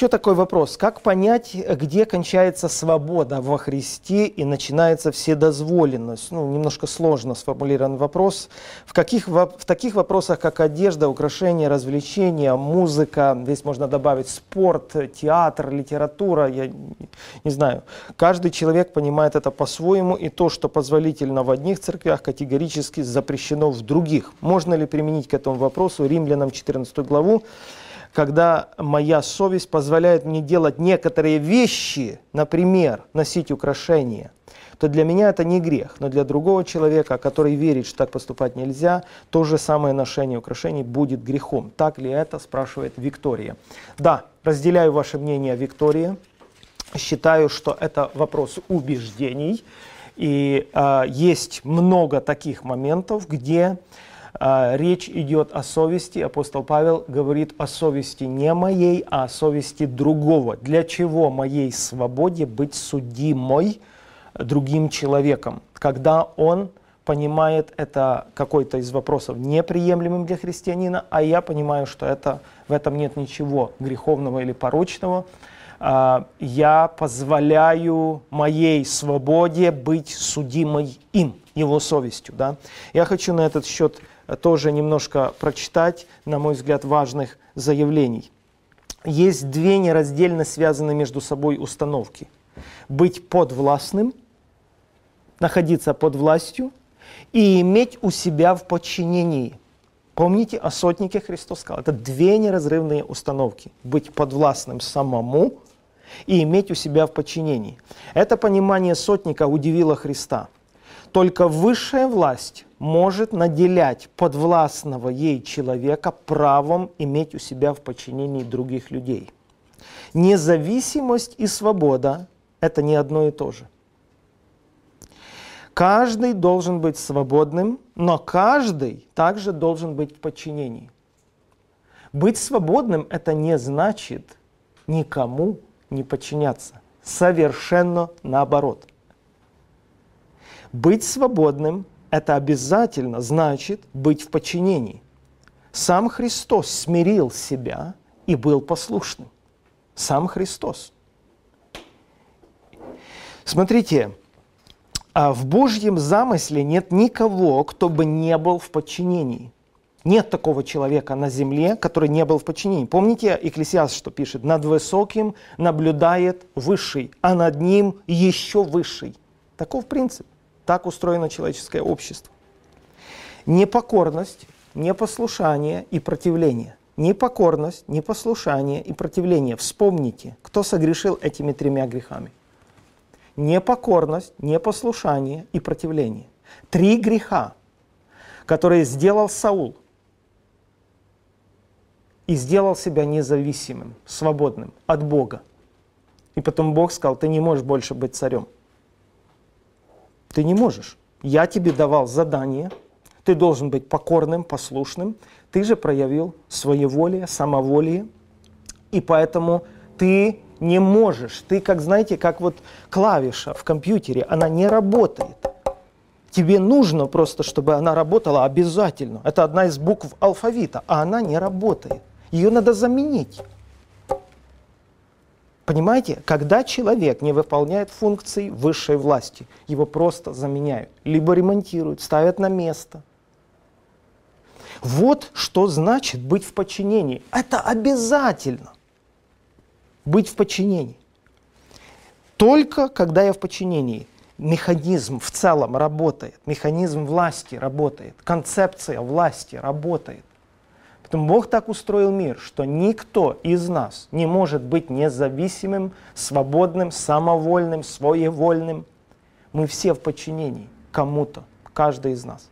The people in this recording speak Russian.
Еще такой вопрос. Как понять, где кончается свобода во Христе и начинается вседозволенность? Ну, немножко сложно сформулирован вопрос. В, каких, в таких вопросах, как одежда, украшения, развлечения, музыка, здесь можно добавить спорт, театр, литература, я не знаю. Каждый человек понимает это по-своему, и то, что позволительно в одних церквях, категорически запрещено в других. Можно ли применить к этому вопросу Римлянам 14 главу? Когда моя совесть позволяет мне делать некоторые вещи, например, носить украшения, то для меня это не грех, но для другого человека, который верит, что так поступать нельзя, то же самое ношение украшений будет грехом. Так ли это, спрашивает Виктория. Да, разделяю ваше мнение, Виктория. Считаю, что это вопрос убеждений. И э, есть много таких моментов, где речь идет о совести. Апостол Павел говорит о совести не моей, а о совести другого. Для чего моей свободе быть судимой другим человеком, когда он понимает это какой-то из вопросов неприемлемым для христианина, а я понимаю, что это, в этом нет ничего греховного или порочного, а, я позволяю моей свободе быть судимой им, его совестью. Да? Я хочу на этот счет тоже немножко прочитать, на мой взгляд, важных заявлений. Есть две нераздельно связанные между собой установки. Быть подвластным, находиться под властью и иметь у себя в подчинении. Помните, о сотнике Христос сказал, это две неразрывные установки. Быть подвластным самому и иметь у себя в подчинении. Это понимание сотника удивило Христа. Только высшая власть может наделять подвластного ей человека правом иметь у себя в подчинении других людей. Независимость и свобода – это не одно и то же. Каждый должен быть свободным, но каждый также должен быть в подчинении. Быть свободным – это не значит никому не подчиняться. Совершенно наоборот. Быть свободным это обязательно значит быть в подчинении. Сам Христос смирил себя и был послушным. Сам Христос. Смотрите, а в Божьем замысле нет никого, кто бы не был в подчинении. Нет такого человека на земле, который не был в подчинении. Помните, Экклесиаст что пишет? Над высоким наблюдает высший, а над ним еще высший. Таков принцип. Так устроено человеческое общество. Непокорность, непослушание и противление. Непокорность, непослушание и противление. Вспомните, кто согрешил этими тремя грехами. Непокорность, непослушание и противление. Три греха, которые сделал Саул и сделал себя независимым, свободным от Бога. И потом Бог сказал, ты не можешь больше быть царем. Ты не можешь. Я тебе давал задание, ты должен быть покорным, послушным. Ты же проявил своеволие, самоволие, и поэтому ты не можешь. Ты, как знаете, как вот клавиша в компьютере, она не работает. Тебе нужно просто, чтобы она работала обязательно. Это одна из букв алфавита, а она не работает. Ее надо заменить. Понимаете, когда человек не выполняет функции высшей власти, его просто заменяют, либо ремонтируют, ставят на место. Вот что значит быть в подчинении. Это обязательно. Быть в подчинении. Только когда я в подчинении, механизм в целом работает, механизм власти работает, концепция власти работает. Поэтому Бог так устроил мир, что никто из нас не может быть независимым, свободным, самовольным, своевольным. Мы все в подчинении кому-то, каждый из нас.